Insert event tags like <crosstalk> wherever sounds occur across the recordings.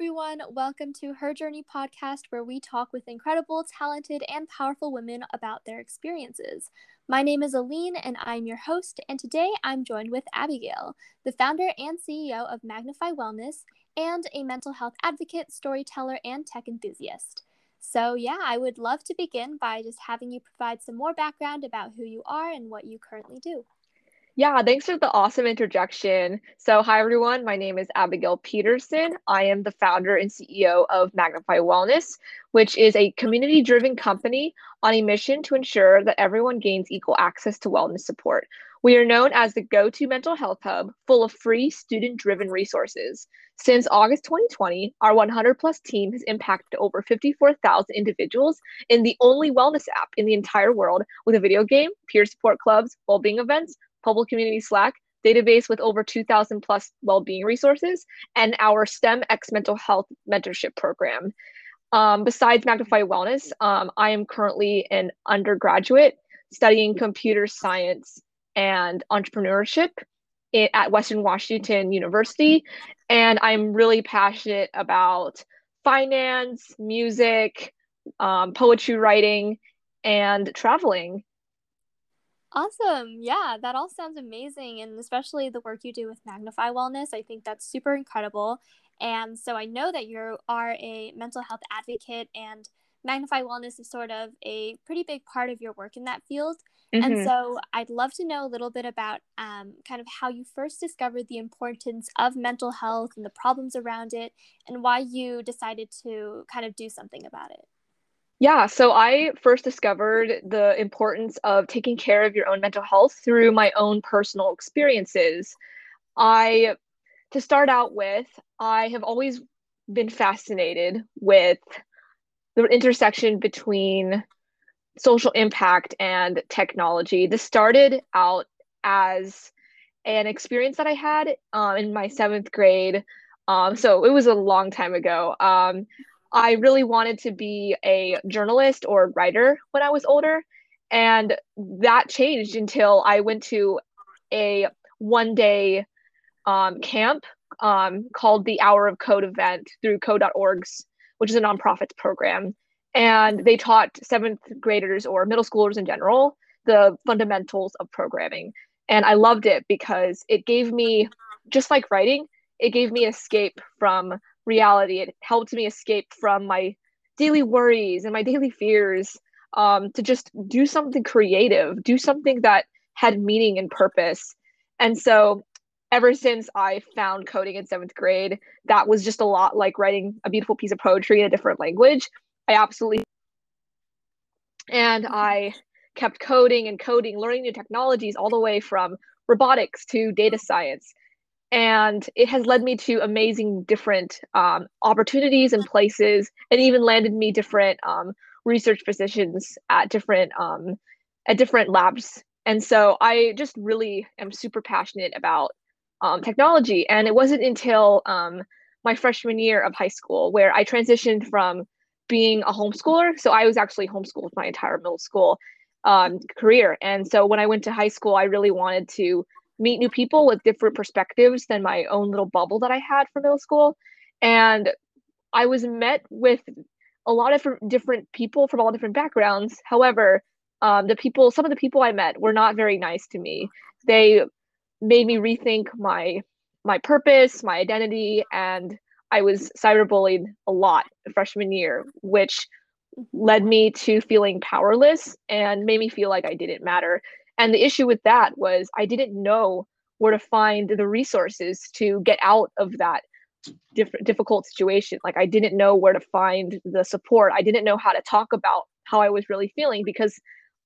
everyone. Welcome to Her Journey podcast, where we talk with incredible, talented, and powerful women about their experiences. My name is Aline, and I'm your host. And today I'm joined with Abigail, the founder and CEO of Magnify Wellness, and a mental health advocate, storyteller, and tech enthusiast. So, yeah, I would love to begin by just having you provide some more background about who you are and what you currently do. Yeah, thanks for the awesome introduction. So, hi everyone. My name is Abigail Peterson. I am the founder and CEO of Magnify Wellness, which is a community driven company on a mission to ensure that everyone gains equal access to wellness support. We are known as the go to mental health hub full of free student driven resources. Since August 2020, our 100 plus team has impacted over 54,000 individuals in the only wellness app in the entire world with a video game, peer support clubs, well being events, public community Slack, database with over 2,000 plus well-being resources, and our STEM X mental health mentorship program. Um, besides Magnify Wellness, um, I am currently an undergraduate studying computer science and entrepreneurship at Western Washington University. And I'm really passionate about finance, music, um, poetry writing, and traveling. Awesome. Yeah, that all sounds amazing. And especially the work you do with Magnify Wellness, I think that's super incredible. And so I know that you are a mental health advocate, and Magnify Wellness is sort of a pretty big part of your work in that field. Mm-hmm. And so I'd love to know a little bit about um, kind of how you first discovered the importance of mental health and the problems around it, and why you decided to kind of do something about it. Yeah, so I first discovered the importance of taking care of your own mental health through my own personal experiences. I, to start out with, I have always been fascinated with the intersection between social impact and technology. This started out as an experience that I had um, in my seventh grade. Um, so it was a long time ago. Um, I really wanted to be a journalist or writer when I was older. And that changed until I went to a one day um, camp um, called the Hour of Code event through code.org's, which is a nonprofit program. And they taught seventh graders or middle schoolers in general the fundamentals of programming. And I loved it because it gave me, just like writing, it gave me escape from reality. It helped me escape from my daily worries and my daily fears um, to just do something creative, do something that had meaning and purpose. And so, ever since I found coding in seventh grade, that was just a lot like writing a beautiful piece of poetry in a different language. I absolutely and I kept coding and coding, learning new technologies all the way from robotics to data science and it has led me to amazing different um, opportunities and places and even landed me different um, research positions at different um, at different labs. And so i just really am super passionate about um, technology. And it wasn't until um, my freshman year of high school where i transitioned from being a homeschooler. So i was actually homeschooled my entire middle school um, career. And so when i went to high school i really wanted to meet new people with different perspectives than my own little bubble that I had for middle school. And I was met with a lot of different people from all different backgrounds. However, um, the people, some of the people I met were not very nice to me. They made me rethink my my purpose, my identity, and I was cyberbullied a lot freshman year, which led me to feeling powerless and made me feel like I didn't matter. And the issue with that was I didn't know where to find the resources to get out of that different difficult situation. Like I didn't know where to find the support. I didn't know how to talk about how I was really feeling because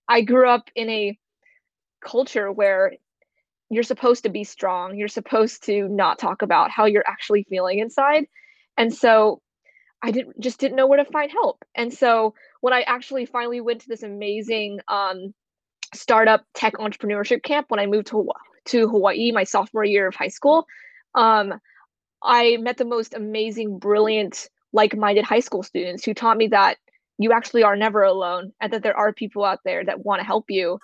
I grew up in a culture where you're supposed to be strong. You're supposed to not talk about how you're actually feeling inside. And so I didn't just didn't know where to find help. And so when I actually finally went to this amazing um, startup tech entrepreneurship camp when I moved to to Hawaii my sophomore year of high school. Um, I met the most amazing, brilliant, like-minded high school students who taught me that you actually are never alone and that there are people out there that want to help you.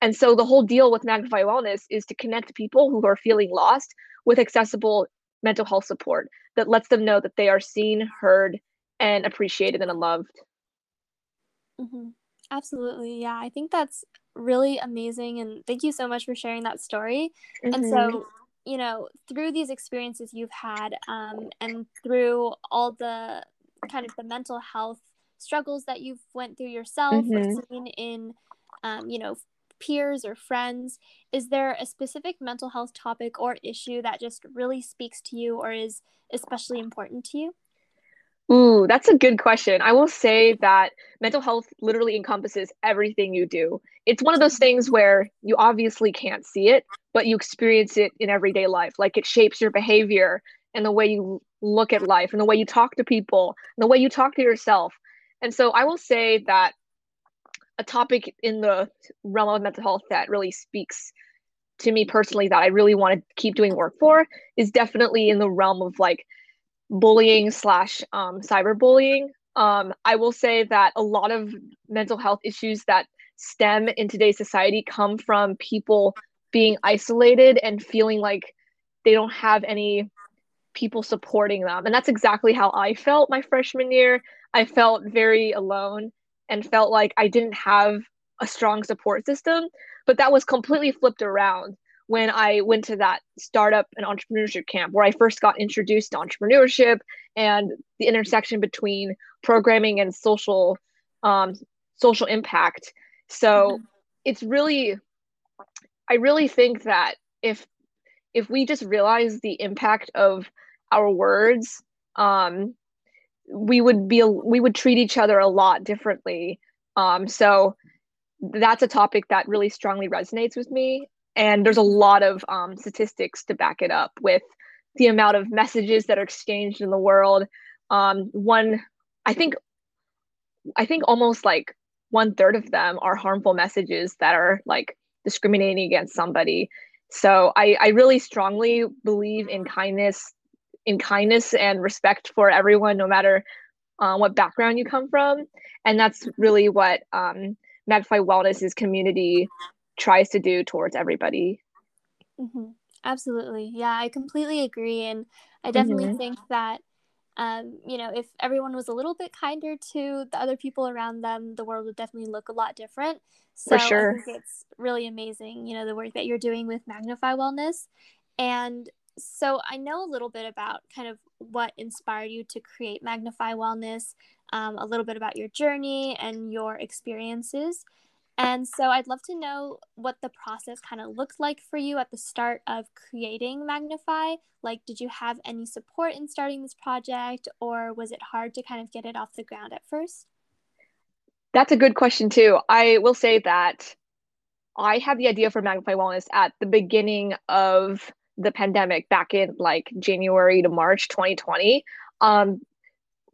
And so the whole deal with Magnify Wellness is to connect people who are feeling lost with accessible mental health support that lets them know that they are seen, heard, and appreciated and loved. Mm-hmm. Absolutely. Yeah, I think that's really amazing. And thank you so much for sharing that story. Mm-hmm. And so, you know, through these experiences you've had um, and through all the kind of the mental health struggles that you've went through yourself mm-hmm. seen in, um, you know, peers or friends, is there a specific mental health topic or issue that just really speaks to you or is especially important to you? Ooh, that's a good question. I will say that mental health literally encompasses everything you do. It's one of those things where you obviously can't see it, but you experience it in everyday life. Like it shapes your behavior and the way you look at life and the way you talk to people and the way you talk to yourself. And so I will say that a topic in the realm of mental health that really speaks to me personally that I really want to keep doing work for is definitely in the realm of like bullying slash um, cyberbullying. Um, I will say that a lot of mental health issues that stem in today's society come from people being isolated and feeling like they don't have any people supporting them. And that's exactly how I felt my freshman year. I felt very alone and felt like I didn't have a strong support system. But that was completely flipped around when I went to that startup and entrepreneurship camp where I first got introduced to entrepreneurship and the intersection between programming and social um, social impact. So mm-hmm. it's really I really think that if if we just realize the impact of our words, um, we would be we would treat each other a lot differently. Um, so that's a topic that really strongly resonates with me and there's a lot of um, statistics to back it up with the amount of messages that are exchanged in the world. Um, one i think i think almost like one third of them are harmful messages that are like discriminating against somebody. So i i really strongly believe in kindness in kindness and respect for everyone no matter uh, what background you come from. And that's really what um, Magnify Wellness's community tries to do towards everybody. Mm-hmm. Absolutely. Yeah, I completely agree. And I definitely mm-hmm. think that, um, you know, if everyone was a little bit kinder to the other people around them, the world would definitely look a lot different. So For sure. I think it's really amazing, you know, the work that you're doing with Magnify Wellness. And so I know a little bit about kind of what inspired you to create Magnify Wellness, um, a little bit about your journey and your experiences. And so I'd love to know what the process kind of looked like for you at the start of creating Magnify. Like, did you have any support in starting this project, or was it hard to kind of get it off the ground at first? That's a good question, too. I will say that I had the idea for Magnify Wellness at the beginning of the pandemic back in like January to March 2020. Um,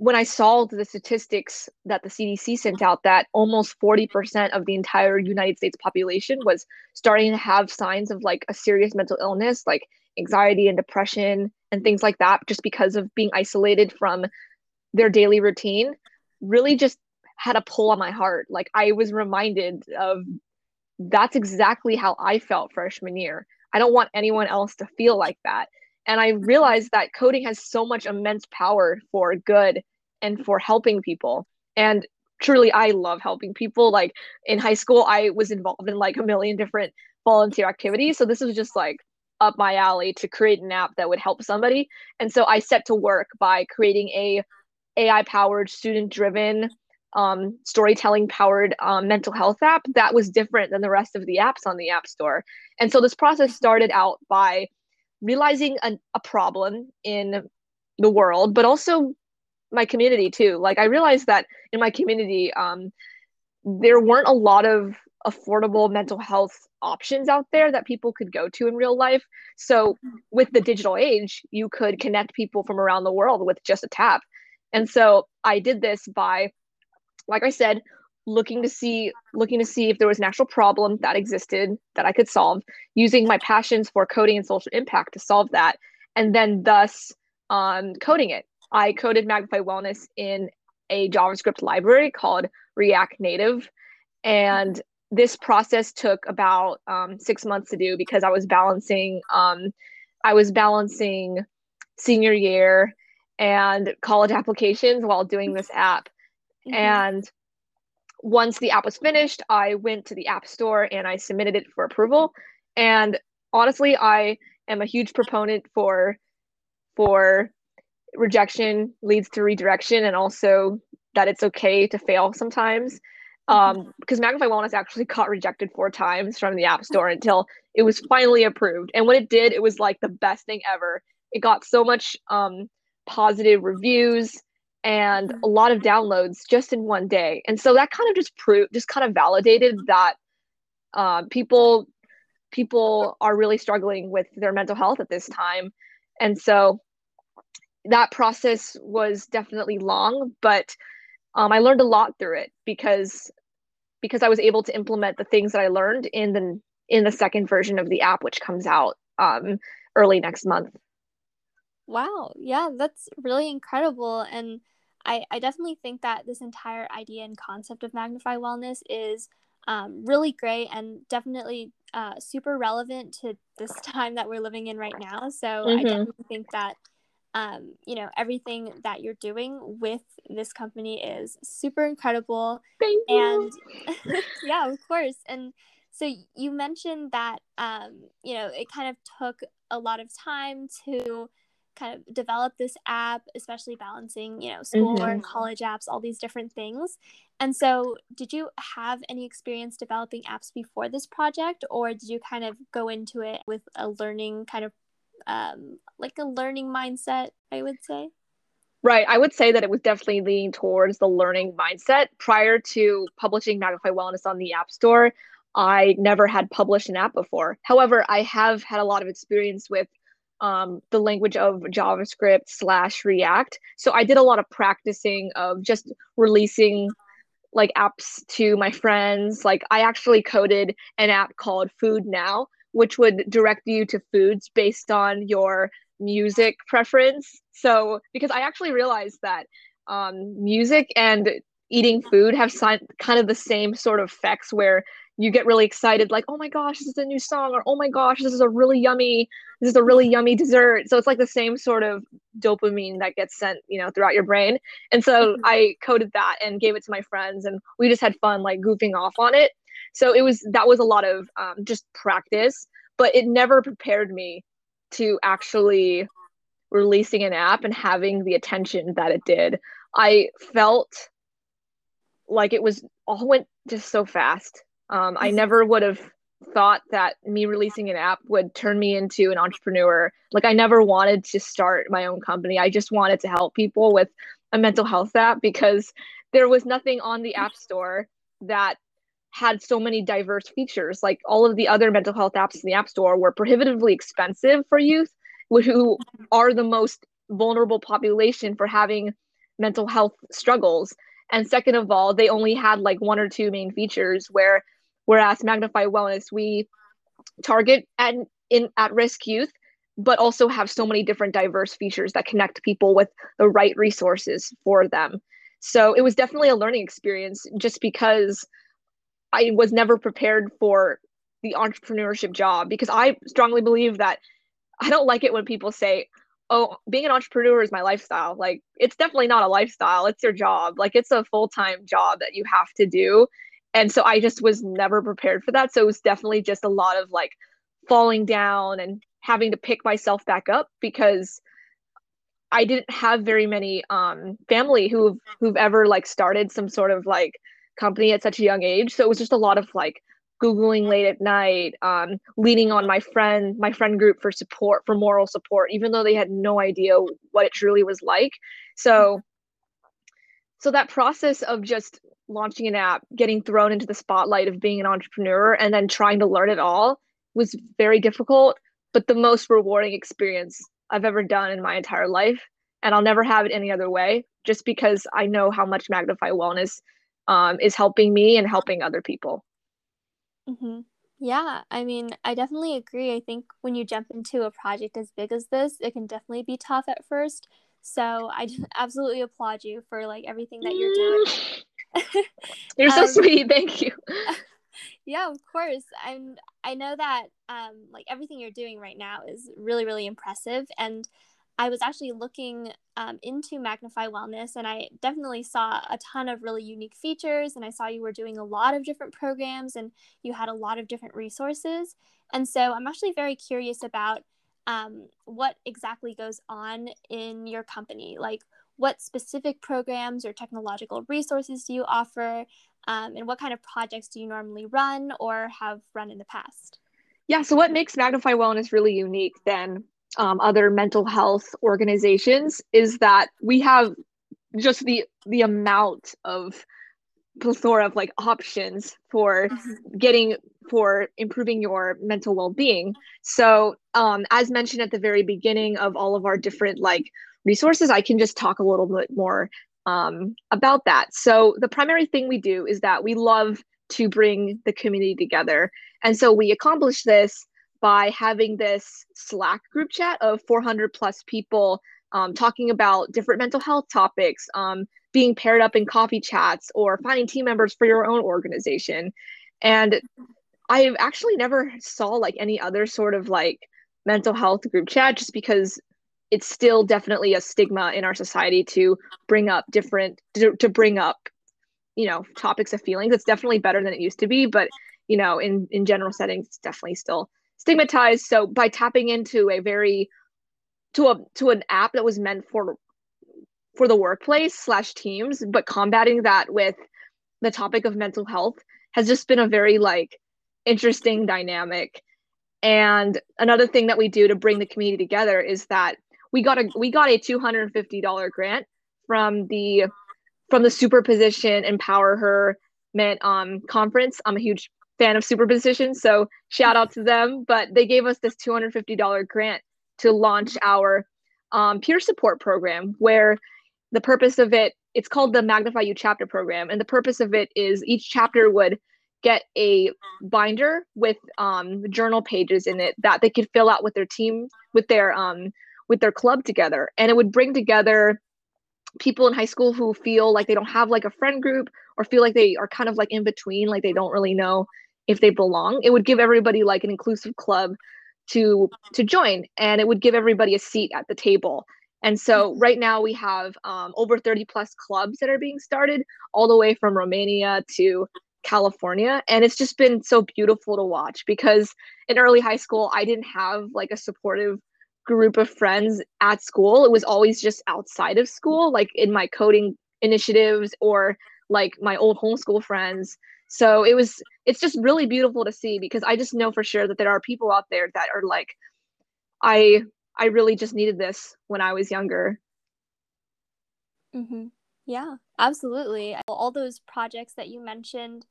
when I saw the statistics that the CDC sent mm-hmm. out, that almost 40% of the entire United States population was starting to have signs of like a serious mental illness, like anxiety and depression and things like that, just because of being isolated from their daily routine, really just had a pull on my heart. Like I was reminded of that's exactly how I felt freshman year. I don't want anyone else to feel like that. And I realized that coding has so much immense power for good and for helping people. And truly, I love helping people. Like in high school, I was involved in like a million different volunteer activities. So this was just like up my alley to create an app that would help somebody. And so I set to work by creating a AI powered, student driven, um, storytelling powered um, mental health app that was different than the rest of the apps on the App Store. And so this process started out by realizing a, a problem in the world, but also my community too. Like I realized that in my community, um, there weren't a lot of affordable mental health options out there that people could go to in real life. So with the digital age, you could connect people from around the world with just a tap. And so I did this by, like I said, looking to see looking to see if there was an actual problem that existed that I could solve, using my passions for coding and social impact to solve that, and then thus um, coding it. I coded Magnify Wellness in a JavaScript library called React Native. And this process took about um, six months to do because I was balancing um, I was balancing senior year and college applications while doing this app. Mm-hmm. And once the app was finished, I went to the App Store and I submitted it for approval. And honestly, I am a huge proponent for for rejection leads to redirection and also that it's okay to fail sometimes. Mm-hmm. Um, because Magnify Wellness actually got rejected four times from the App Store until it was finally approved. And when it did, it was like the best thing ever. It got so much um positive reviews and a lot of downloads just in one day. And so that kind of just proved, just kind of validated that uh, people people are really struggling with their mental health at this time. And so that process was definitely long, but um, I learned a lot through it because because I was able to implement the things that I learned in the in the second version of the app, which comes out um, early next month. Wow. Yeah, that's really incredible. And I, I definitely think that this entire idea and concept of Magnify Wellness is um, really great and definitely uh, super relevant to this <laughs> time that we're living in right now. So mm-hmm. I definitely think that um, you know everything that you're doing with this company is super incredible. Thank you. and <laughs> yeah, of course. And so you mentioned that um, you know it kind of took a lot of time to kind of develop this app, especially balancing, you know, school mm-hmm. college apps, all these different things. And so, did you have any experience developing apps before this project, or did you kind of go into it with a learning kind of um, like a learning mindset, I would say? Right. I would say that it was definitely leaning towards the learning mindset. Prior to publishing Magnify Wellness on the App Store, I never had published an app before. However, I have had a lot of experience with um, the language of JavaScript slash React. So I did a lot of practicing of just releasing like apps to my friends. Like I actually coded an app called Food Now, which would direct you to foods based on your music preference. So because I actually realized that um, music and eating food have si- kind of the same sort of effects where you get really excited like oh my gosh this is a new song or oh my gosh this is a really yummy this is a really yummy dessert so it's like the same sort of dopamine that gets sent you know throughout your brain and so mm-hmm. i coded that and gave it to my friends and we just had fun like goofing off on it so it was that was a lot of um, just practice but it never prepared me to actually releasing an app and having the attention that it did i felt like it was all went just so fast um, I never would have thought that me releasing an app would turn me into an entrepreneur. Like I never wanted to start my own company. I just wanted to help people with a mental health app because there was nothing on the app store that had so many diverse features. Like all of the other mental health apps in the app store were prohibitively expensive for youth who are the most vulnerable population for having mental health struggles. And second of all, they only had like one or two main features where Whereas Magnify Wellness, we target at in at risk youth, but also have so many different diverse features that connect people with the right resources for them. So it was definitely a learning experience just because I was never prepared for the entrepreneurship job because I strongly believe that I don't like it when people say, oh, being an entrepreneur is my lifestyle. Like, it's definitely not a lifestyle, it's your job. Like, it's a full time job that you have to do and so i just was never prepared for that so it was definitely just a lot of like falling down and having to pick myself back up because i didn't have very many um family who've who've ever like started some sort of like company at such a young age so it was just a lot of like googling late at night um leaning on my friend my friend group for support for moral support even though they had no idea what it truly was like so so that process of just launching an app, getting thrown into the spotlight of being an entrepreneur, and then trying to learn it all was very difficult, but the most rewarding experience I've ever done in my entire life. And I'll never have it any other way, just because I know how much Magnify Wellness um, is helping me and helping other people. Mm-hmm. Yeah, I mean, I definitely agree. I think when you jump into a project as big as this, it can definitely be tough at first. So I <laughs> absolutely applaud you for like everything that you're doing. <laughs> You're so <laughs> um, sweet. Thank you. yeah, of course. And I know that um, like everything you're doing right now is really, really impressive. And I was actually looking um, into Magnify Wellness and I definitely saw a ton of really unique features. And I saw you were doing a lot of different programs and you had a lot of different resources. And so I'm actually very curious about um, what exactly goes on in your company. Like, what specific programs or technological resources do you offer? Um, and what kind of projects do you normally run or have run in the past? Yeah, so what makes Magnify Wellness really unique than um, other mental health organizations is that we have just the the amount of plethora of like options for mm-hmm. getting for improving your mental well-being. So um, as mentioned at the very beginning of all of our different like resources i can just talk a little bit more um, about that. So the primary thing we do is that we love to bring the community together. And so we accomplish this by having this slack group chat of 400 plus people um, talking about different mental health topics um, being paired up in coffee chats or finding team members for your own organization. And I've actually never saw like any other sort of like mental health group chat just because it's still definitely a stigma in our society to bring up different to, to bring up you know topics of feelings. It's definitely better than it used to be but you know in in general settings it's definitely still stigmatized so by tapping into a very to a to an app that was meant for for the workplace slash teams but combating that with the topic of mental health has just been a very like interesting dynamic. And another thing that we do to bring the community together is that we got a we got a $250 grant from the from the superposition empower her um conference. I'm a huge fan of superposition so shout out to them. But they gave us this $250 grant to launch our um, peer support program where the purpose of it it's called the magnify you chapter program. And the purpose of it is each chapter would get a binder with um, journal pages in it that they could fill out with their team with their um, with their club together. And it would bring together people in high school who feel like they don't have like a friend group or feel like they are kind of like in between like they don't really know if they belong it would give everybody like an inclusive club to to join and it would give everybody a seat at the table. And so mm-hmm. right now we have um, over 30 plus clubs that are being started all the way from romania to california and it's just been so beautiful to watch because in early high school i didn't have like a supportive group of friends at school. It was always just outside of school like in my coding initiatives or like my old homeschool friends so it was it's just really beautiful to see because i just know for sure that there are people out there that are like i i really just needed this when i was younger. Mm-hmm. yeah absolutely. All those projects that you mentioned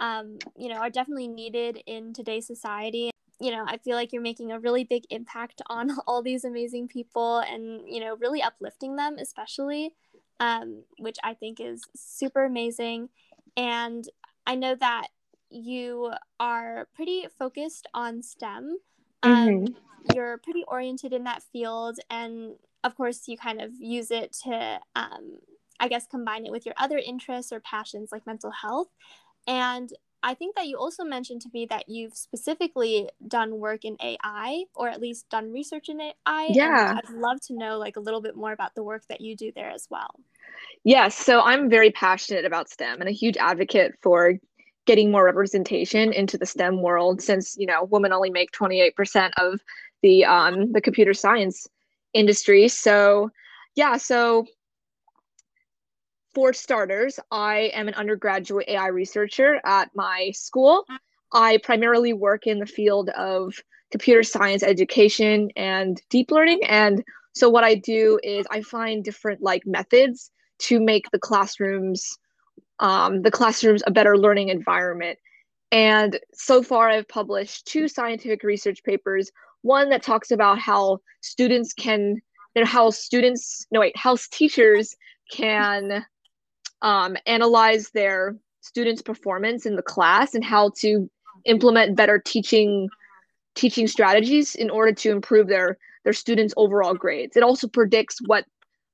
um, you know are definitely needed in today's society. You know i feel like you're making a really big impact on <laughs> all these amazing people and you know really uplifting them especially um, which i think is super amazing. And I know that you are pretty focused on STEM. Um, mm-hmm. You're pretty oriented in that field, and of course, you kind of use it to, um, I guess, combine it with your other interests or passions like mental health. And I think that you also mentioned to me that you've specifically done work in AI or at least done research in AI. Yeah. I'd love to know like a little bit more about the work that you do there as well. Yes, so I'm very passionate about STEM and a huge advocate for getting more representation into the STEM world since, you know, women only make 28% of the um the computer science industry. So, yeah, so for starters, I am an undergraduate AI researcher at my school. I primarily work in the field of computer science education and deep learning and so what I do is I find different like methods to make the classrooms um, the classrooms a better learning environment. And so far, I've published two scientific research papers. One that talks about how students can, how students, no wait, how teachers can um, analyze their students' performance in the class and how to implement better teaching teaching strategies in order to improve their their students' overall grades. It also predicts what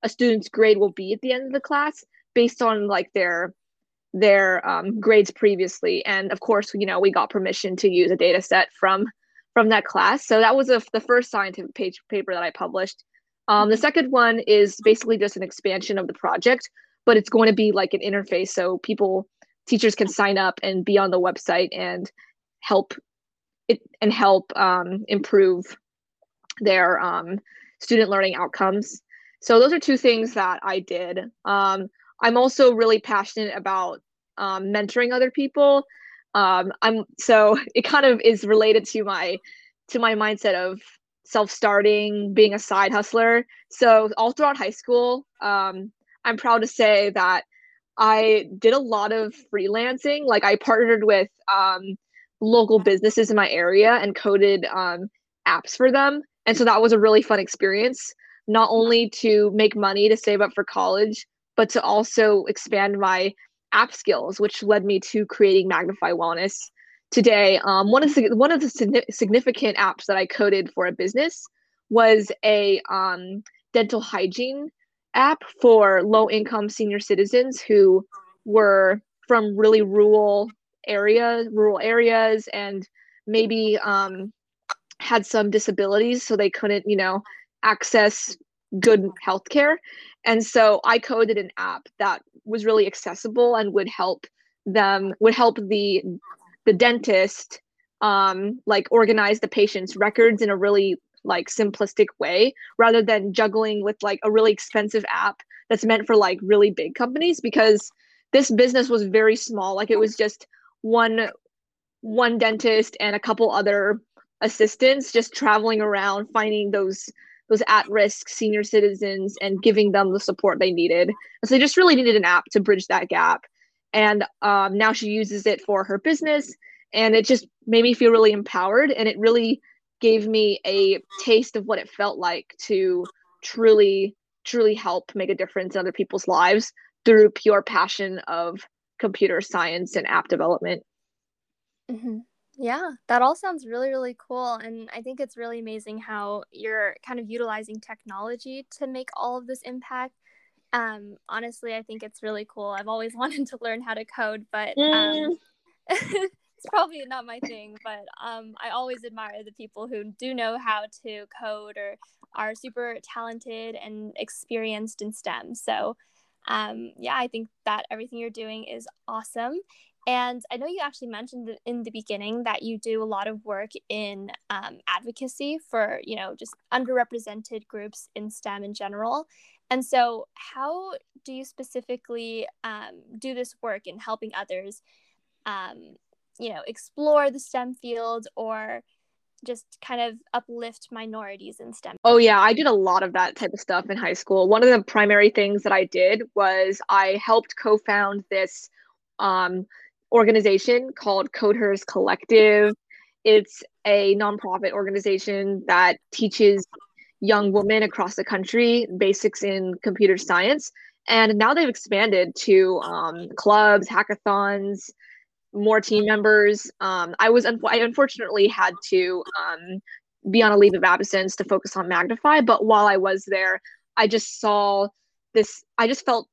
a student's grade will be at the end of the class based on like their their um, grades previously. And of course you know we got permission to use a data set from from that class. So that was a, the first scientific page paper that i published. Um, the second one is basically just an expansion of the project, but it's going to be like an interface. So people, teachers can sign up and be on the website and help it and help um, improve their um, student learning outcomes. So those are two things that I did. Um, I'm also really passionate about um, mentoring other people. Um, I'm so <laughs> it kind of is related to my to my mindset of self-starting, being a side hustler. So all throughout high school, um, I'm proud to say that I did a lot of freelancing. Like I partnered with um, local businesses in my area and coded um, apps for them, and so that was a really fun experience. Not only to make money to save up for college, but to also expand my app skills, which led me to creating Magnify Wellness today. Um, one of the one of the significant apps that I coded for a business was a um, dental hygiene app for low income senior citizens who were from really rural areas, rural areas, and maybe um, had some disabilities, so they couldn't, you know, access good healthcare. And so I coded an app that was really accessible and would help them would help the the dentist um, like organize the patient's records in a really like simplistic way rather than juggling with like a really expensive app that's meant for like really big companies because this business was very small like it was just one one dentist and a couple other assistants just traveling around finding those those at-risk senior citizens and giving them the support they needed. So they just really needed an app to bridge that gap. And um, now she uses it for her business and it just made me feel really empowered and it really gave me a taste of what it felt like to truly truly help make a difference in other people's lives through pure passion of computer science and app development. Mm-hmm. Yeah that all sounds really really cool and i think it's really amazing how you're kind of utilizing technology to make all of this impact um, honestly, I think it's really cool. I've always <laughs> wanted to learn how to code, but um, <laughs> it's probably not my thing. But um, I always admire the people who do know how to code or are super talented and experienced in STEM. So, um, yeah, I think that everything you're doing is awesome. And I know you actually mentioned in the beginning that you do a lot of work in um, advocacy for, you know, just underrepresented groups in STEM in general. And so, how do you specifically um, do this work in helping others, um, you know, explore the STEM field or just kind of uplift minorities in STEM? Oh, yeah, I did a lot of that type of stuff in high school. One of the primary things that I did was I helped co found this um, organization called Coders Collective. It's a nonprofit organization that teaches young women across the country basics in computer science. And now they've expanded to um, clubs, hackathons, more team members. Um, I was un- I unfortunately had to um, be on a leave of absence to focus on Magnify, but while I was there, I just saw this. I just felt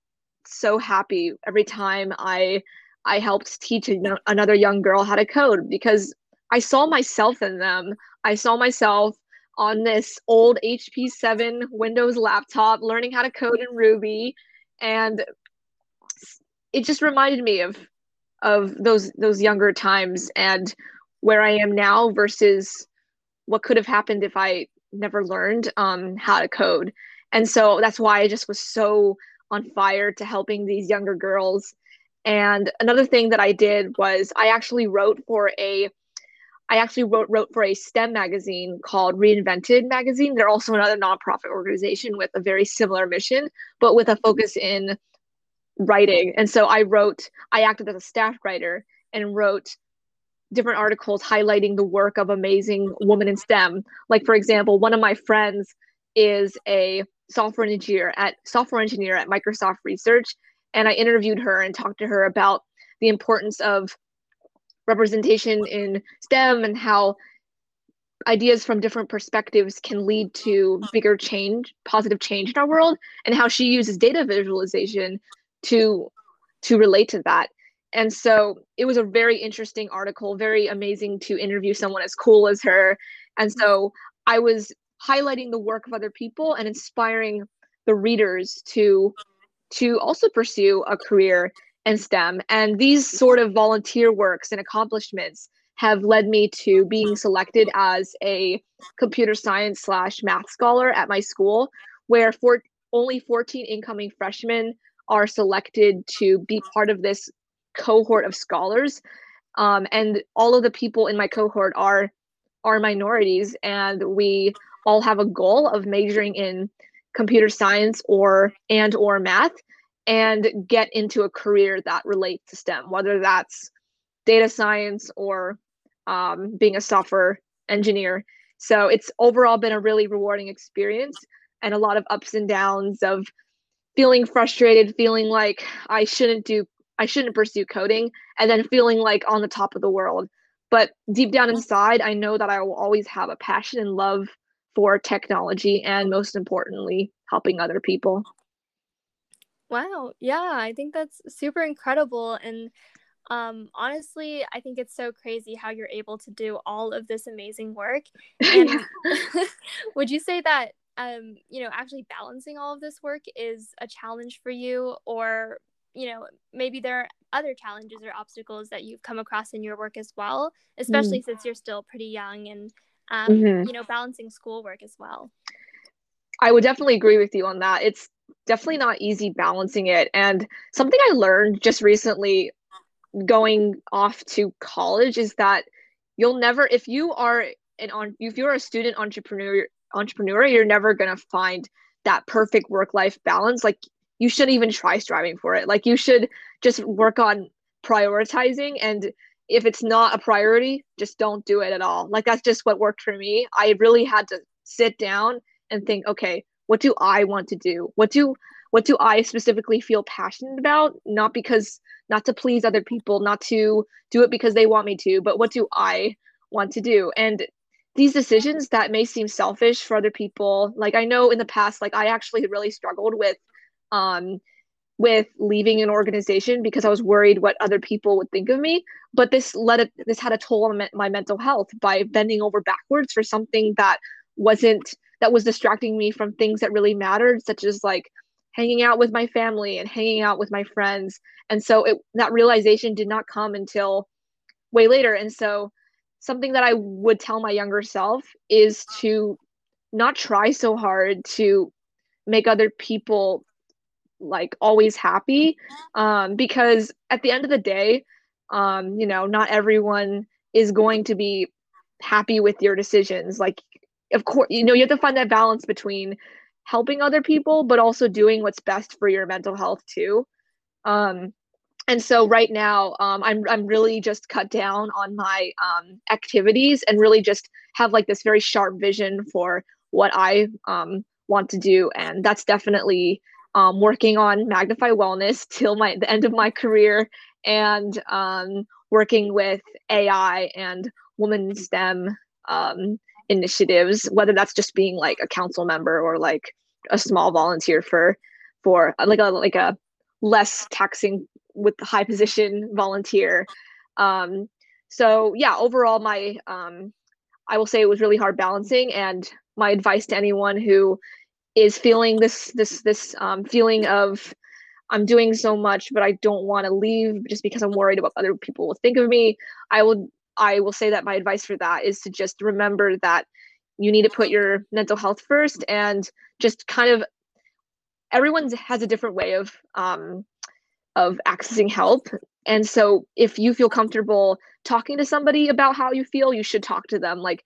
so happy every time I I helped teach another young girl how to code because I saw myself in them. I saw myself on this old HP 7 Windows laptop, learning how to code in Ruby, and it just reminded me of of those those younger times and where I am now versus what could have happened if I never learned um, how to code. And so that's why I just was so on fire to helping these younger girls. And another thing that I did was I actually wrote for a I actually wrote wrote for a STEM magazine called Reinvented Magazine. They're also another nonprofit organization with a very similar mission, but with a focus in writing. And so I wrote, I acted as a staff writer and wrote different articles highlighting the work of amazing women in STEM. Like for example, one of my friends is a software engineer at software engineer at Microsoft Research, and I interviewed her and talked to her about the importance of representation in STEM and how ideas from different perspectives can lead to bigger change, positive change in our world, and how she uses data visualization to to relate to that. And so it was a very interesting article, very amazing to interview someone as cool as her. And so I was highlighting the work of other people and inspiring the readers to to also pursue a career in STEM. And these sort of volunteer works and accomplishments have led me to being selected as a computer science slash math scholar at my school, where for only 14 incoming freshmen are selected to be part of this cohort of scholars. Um, and all of the people in my cohort are are minorities, and we all have a goal of majoring in computer science or and or math and get into a career that relates to STEM, whether that's data science or um, being a software engineer. So it's overall been a really rewarding experience and a lot of ups and downs of feeling frustrated, feeling like I shouldn't do, I shouldn't pursue coding, and then feeling like on the top of the world. But deep down inside, I know that I will always have a passion and love for technology and most importantly, helping other people. Wow. Yeah, I think that's super incredible. And um, honestly, I think it's so crazy how you're able to do all of this amazing work. <laughs> And <laughs> would you say that, um, you know, actually balancing all of this work is a challenge for you? Or, you know, maybe there are other challenges or obstacles that you've come across in your work as well, especially mm. since you're still pretty young and, um, mm-hmm. you know, balancing schoolwork as well. I would definitely agree with you on that. It's definitely not easy balancing it. And something I learned just recently going off to college is that you'll never if you are an on if you're a student entrepreneur entrepreneur, you're never gonna find that perfect work life balance. Like you shouldn't even try striving for it. Like you should just work on prioritizing and if it's not a priority, just don't do it at all. Like that's just what worked for me. I really had to sit down and think, okay, what do I want to do? What do what do I specifically feel passionate about? Not because not to please other people, not to do it because they want me to, but what do I want to do? And these decisions that may seem selfish for other people, like I know in the past, like I actually really struggled with um with leaving an organization because I was worried what other people would think of me. But this led a, this had a toll on my mental health by bending over backwards for something that wasn't that was distracting me from things that really mattered, such as like hanging out with my family and hanging out with my friends. And so it, that realization did not come until way later. And so something that I would tell my younger self is to not try so hard to make other people like always happy um, because at the end of the day um, you know not everyone is going to be happy with your decisions. Like of course you know you have to find that balance between helping other people but also doing what's best for your mental health too. Um and so right now um, I'm, I'm really just cut down on my um, activities and really just have like this very sharp vision for what i um, want to do. And that's definitely um, working on magnify wellness till my the end of my career and um, working with ai and women stem um, initiatives, whether that's just being like a council member or like a small volunteer for for like a like a less taxing with high position volunteer. Um, so yeah, overall, my um, I will say it was really hard balancing, and my advice to anyone who is feeling this this this um, feeling of I'm doing so much, but I don't want to leave just because I'm worried about other people will think of me. I will I will say that my advice for that is to just remember that you need to put your mental health first and just kind of everyone has a different way of um, of accessing help and so if you feel comfortable talking to somebody about how you feel you should talk to them like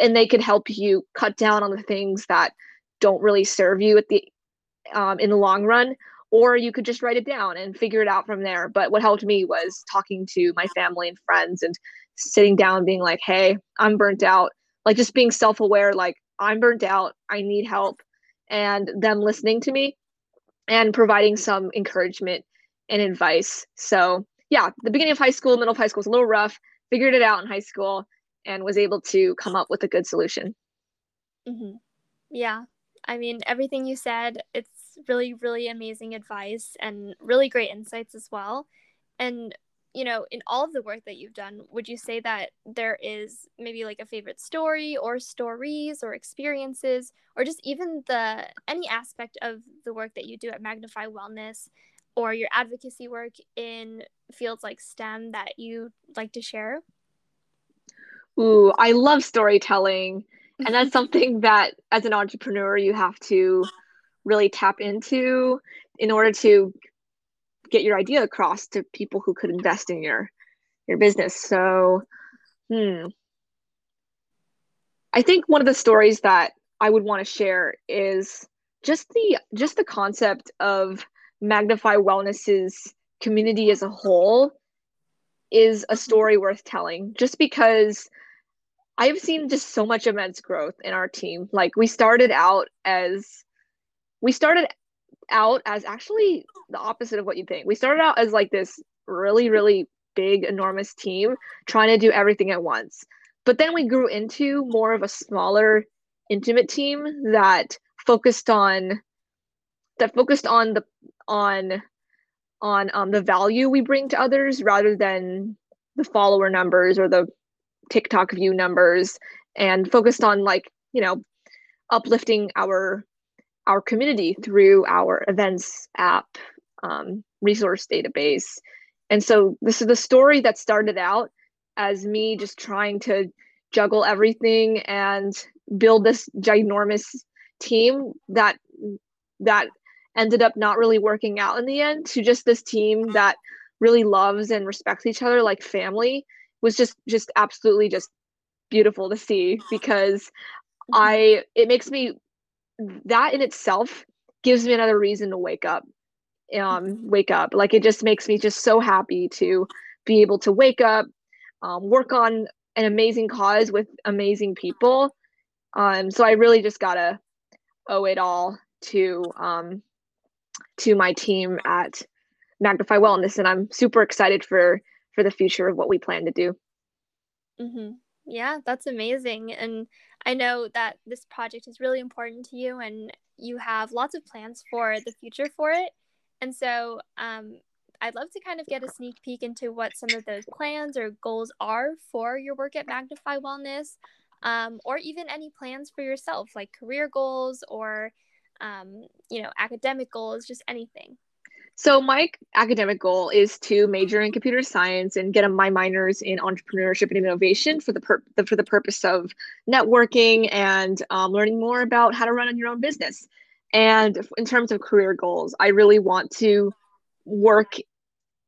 and they could help you cut down on the things that don't really serve you at the um, in the long run or you could just write it down and figure it out from there. But what helped me was talking to my family and friends and sitting down being like hey i'm burnt out. Like just being self-aware like i'm burnt out. I need help. And them listening to me and providing some encouragement and advice. So yeah the beginning of high school middle of high school was a little rough. Figured it out in high school and was able to come up with a good solution. Mm-hmm. yeah i mean everything you said it's really really amazing advice and really great insights as well and you know, in all of the work that you've done, would you say that there is maybe like a favorite story or stories or experiences or just even the any aspect of the work that you do at Magnify Wellness or your advocacy work in fields like STEM that you like to share? Ooh, I love storytelling. And that's something that as an entrepreneur you have to really tap into in order to get your idea across to people who could invest in your your business. So, hmm. I think one of the stories that I would want to share is just the just the concept of Magnify Wellness's community as a whole is a story worth telling just because I've seen just so much immense growth in our team. Like we started out as we started out as actually the opposite of what you think. We started out as like this really, really big, enormous team trying to do everything at once. But then we grew into more of a smaller, intimate team that focused on that focused on the on on um, the value we bring to others rather than the follower numbers or the TikTok view numbers and focused on like, you know, uplifting our our community through our events app um, resource database. And so this is the story that started out as me just trying to juggle everything and build this ginormous team that that ended up not really working out in the end to just this team that really loves and respects each other like family was just just absolutely just beautiful to see because. <laughs> I it makes me that in itself gives me another reason to wake up um mm-hmm. wake up like it just makes me just so happy to be able to wake up um, work on an amazing cause with amazing people um so i really just gotta owe it all to um to my team at magnify wellness and i'm super excited for for the future of what we plan to do mm-hmm. yeah that's amazing and I know that this project is really important to you and you have lots of plans for the future for it. And so um, I'd love to kind of get a sneak peek into what some of those plans or goals are for your work at Magnify Wellness, um, or even any plans for yourself, like career goals or, um, you know, academic goals, just anything. So my academic goal is to major in computer science and get my minors in entrepreneurship and innovation for the, pur- for the purpose of networking and um, learning more about how to run your own business. And in terms of career goals, I really want to work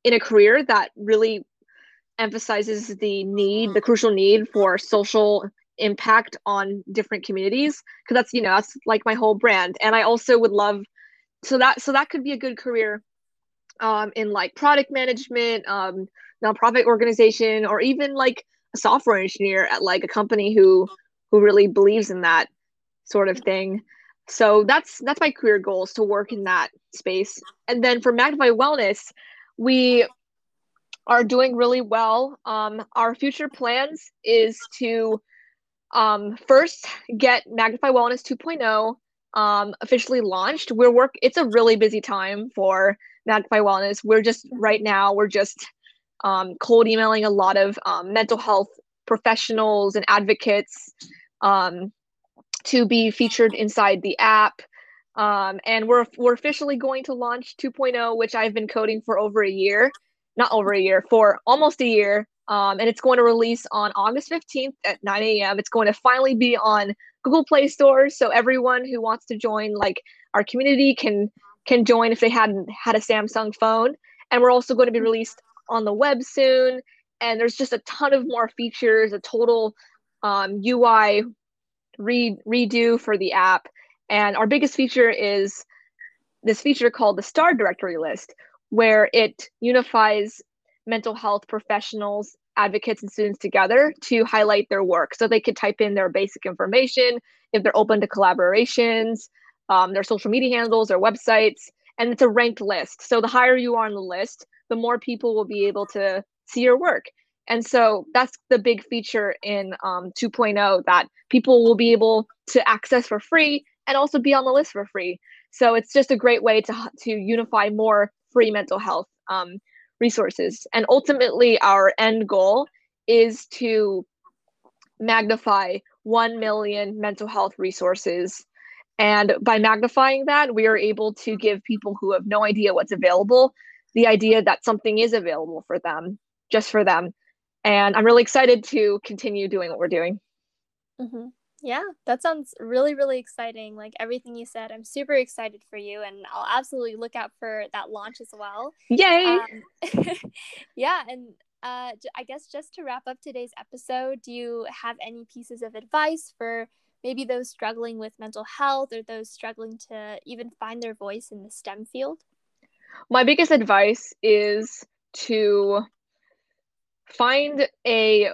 in a career that really emphasizes the need, the crucial need for social impact on different communities because that's you know that's like my whole brand and i also would love so that so that could be a good career um, in like product management, um, nonprofit organization, or even like a software engineer at like a company who who really believes in that sort of thing. So that's that's my career goal is to work in that space. And then for Magnify Wellness, we are doing really well. Um, our future plans is to um, first get Magnify Wellness 2.0 um, officially launched. We're work. It's a really busy time for Magnify Wellness. We're just right now. We're just um, cold emailing a lot of um, mental health professionals and advocates um, to be featured inside the app. Um, and we're we're officially going to launch 2.0, which I've been coding for over a year, not over a year, for almost a year. Um, and it's going to release on August 15th at 9 a.m. It's going to finally be on Google Play Store, so everyone who wants to join like our community can can join if they hadn't had a Samsung phone. And we're also going to be released on the web soon. And there's just a ton of more features, a total um, UI re- redo for the app. And our biggest feature is this feature called the star directory list, where it unifies mental health professionals, advocates, and students together to highlight their work. So they could type in their basic information if they're open to collaborations, um, their social media handles, their websites, and it's a ranked list. So the higher you are on the list, the more people will be able to see your work. And so that's the big feature in um, 2.0 that people will be able to access for free and also be on the list for free. So it's just a great way to to unify more free mental health um, resources. And ultimately, our end goal is to magnify 1 million mental health resources. And by magnifying that, we are able to give people who have no idea what's available the idea that something is available for them, just for them. And I'm really excited to continue doing what we're doing. Mm-hmm. Yeah, that sounds really, really exciting. Like everything you said, I'm super excited for you, and I'll absolutely look out for that launch as well. Yay! Um, <laughs> yeah, and uh, I guess just to wrap up today's episode, do you have any pieces of advice for maybe those struggling with mental health or those struggling to even find their voice in the STEM field? My biggest advice is to find a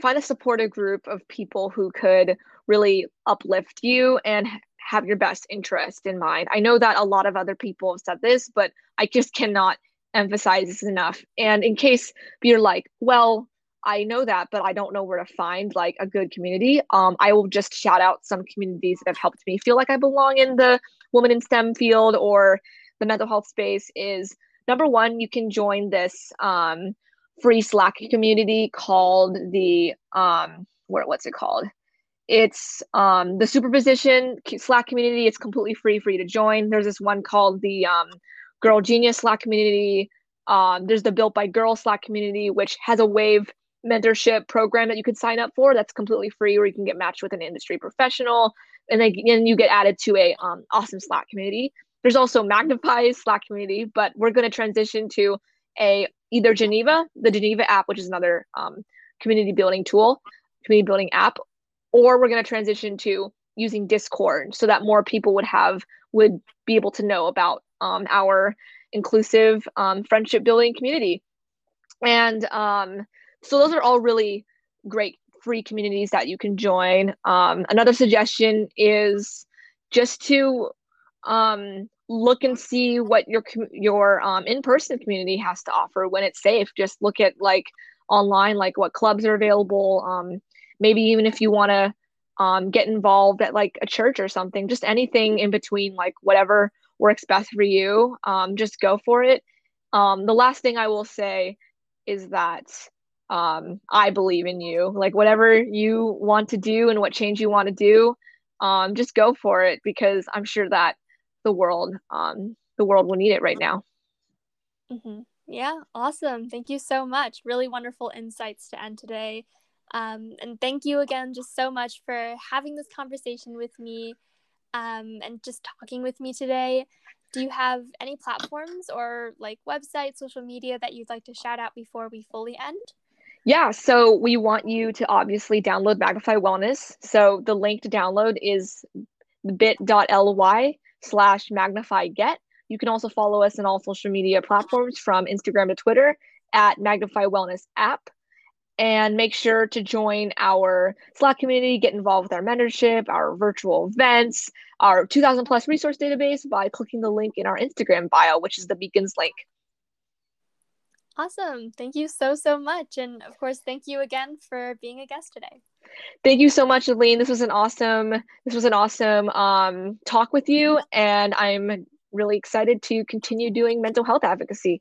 find a supportive group of people who could really uplift you and have your best interest in mind. I know that a lot of other people have said this, but I just cannot emphasize this enough. And in case you're like, well, I know that, but I don't know where to find like a good community. Um, I will just shout out some communities that have helped me feel like I belong in the woman in STEM field or the mental health space. Is number one, you can join this um, free Slack community called the um, what what's it called? It's um, the superposition Slack community. It's completely free for you to join. There's this one called the um, Girl Genius Slack community. Um, there's the Built by Girl Slack community, which has a wave mentorship program that you could sign up for. That's completely free, where you can get matched with an industry professional, and then you get added to a um, awesome Slack community. There's also Magnify's Slack community, but we're going to transition to a either Geneva, the Geneva app, which is another um, community building tool, community building app, or we're going to transition to using Discord so that more people would have would be able to know about um, our inclusive um, friendship building community. And um, so those are all really great free communities that you can join. Um, another suggestion is just to um, look and see what your your um, in-person community has to offer when it's safe. Just look at like online, like what clubs are available. Um, maybe even if you want to um, get involved at like a church or something, just anything in between, like whatever works best for you. Um, just go for it. The last thing I will say is that um, I believe in you. Like whatever you want to do and what change you want to do, um, just go for it because I'm sure that the world, um, the world will need it right now. Mm-hmm. Yeah, awesome. Thank you so much. Really wonderful insights to end today. Um, and thank you again just so much for having this conversation with me um, and just talking with me today. Do you have any platforms or like websites, social media that you'd like to shout out before we fully end? Yeah, so we want you to obviously download Magnify Wellness. So the link to download is bit.ly slash magnify get. You can also follow us on all social media platforms from Instagram to Twitter at Magnify Wellness app and make sure to join our Slack community, get involved with our mentorship, our virtual events, our 2000 plus resource database by clicking the link in our Instagram bio, which is the Beacons link. Awesome. Thank you so, so much. And of course, thank you again for being a guest today. Thank you so much, Aline. This was an awesome, this was an awesome um, talk with you. And I'm really excited to continue doing mental health advocacy.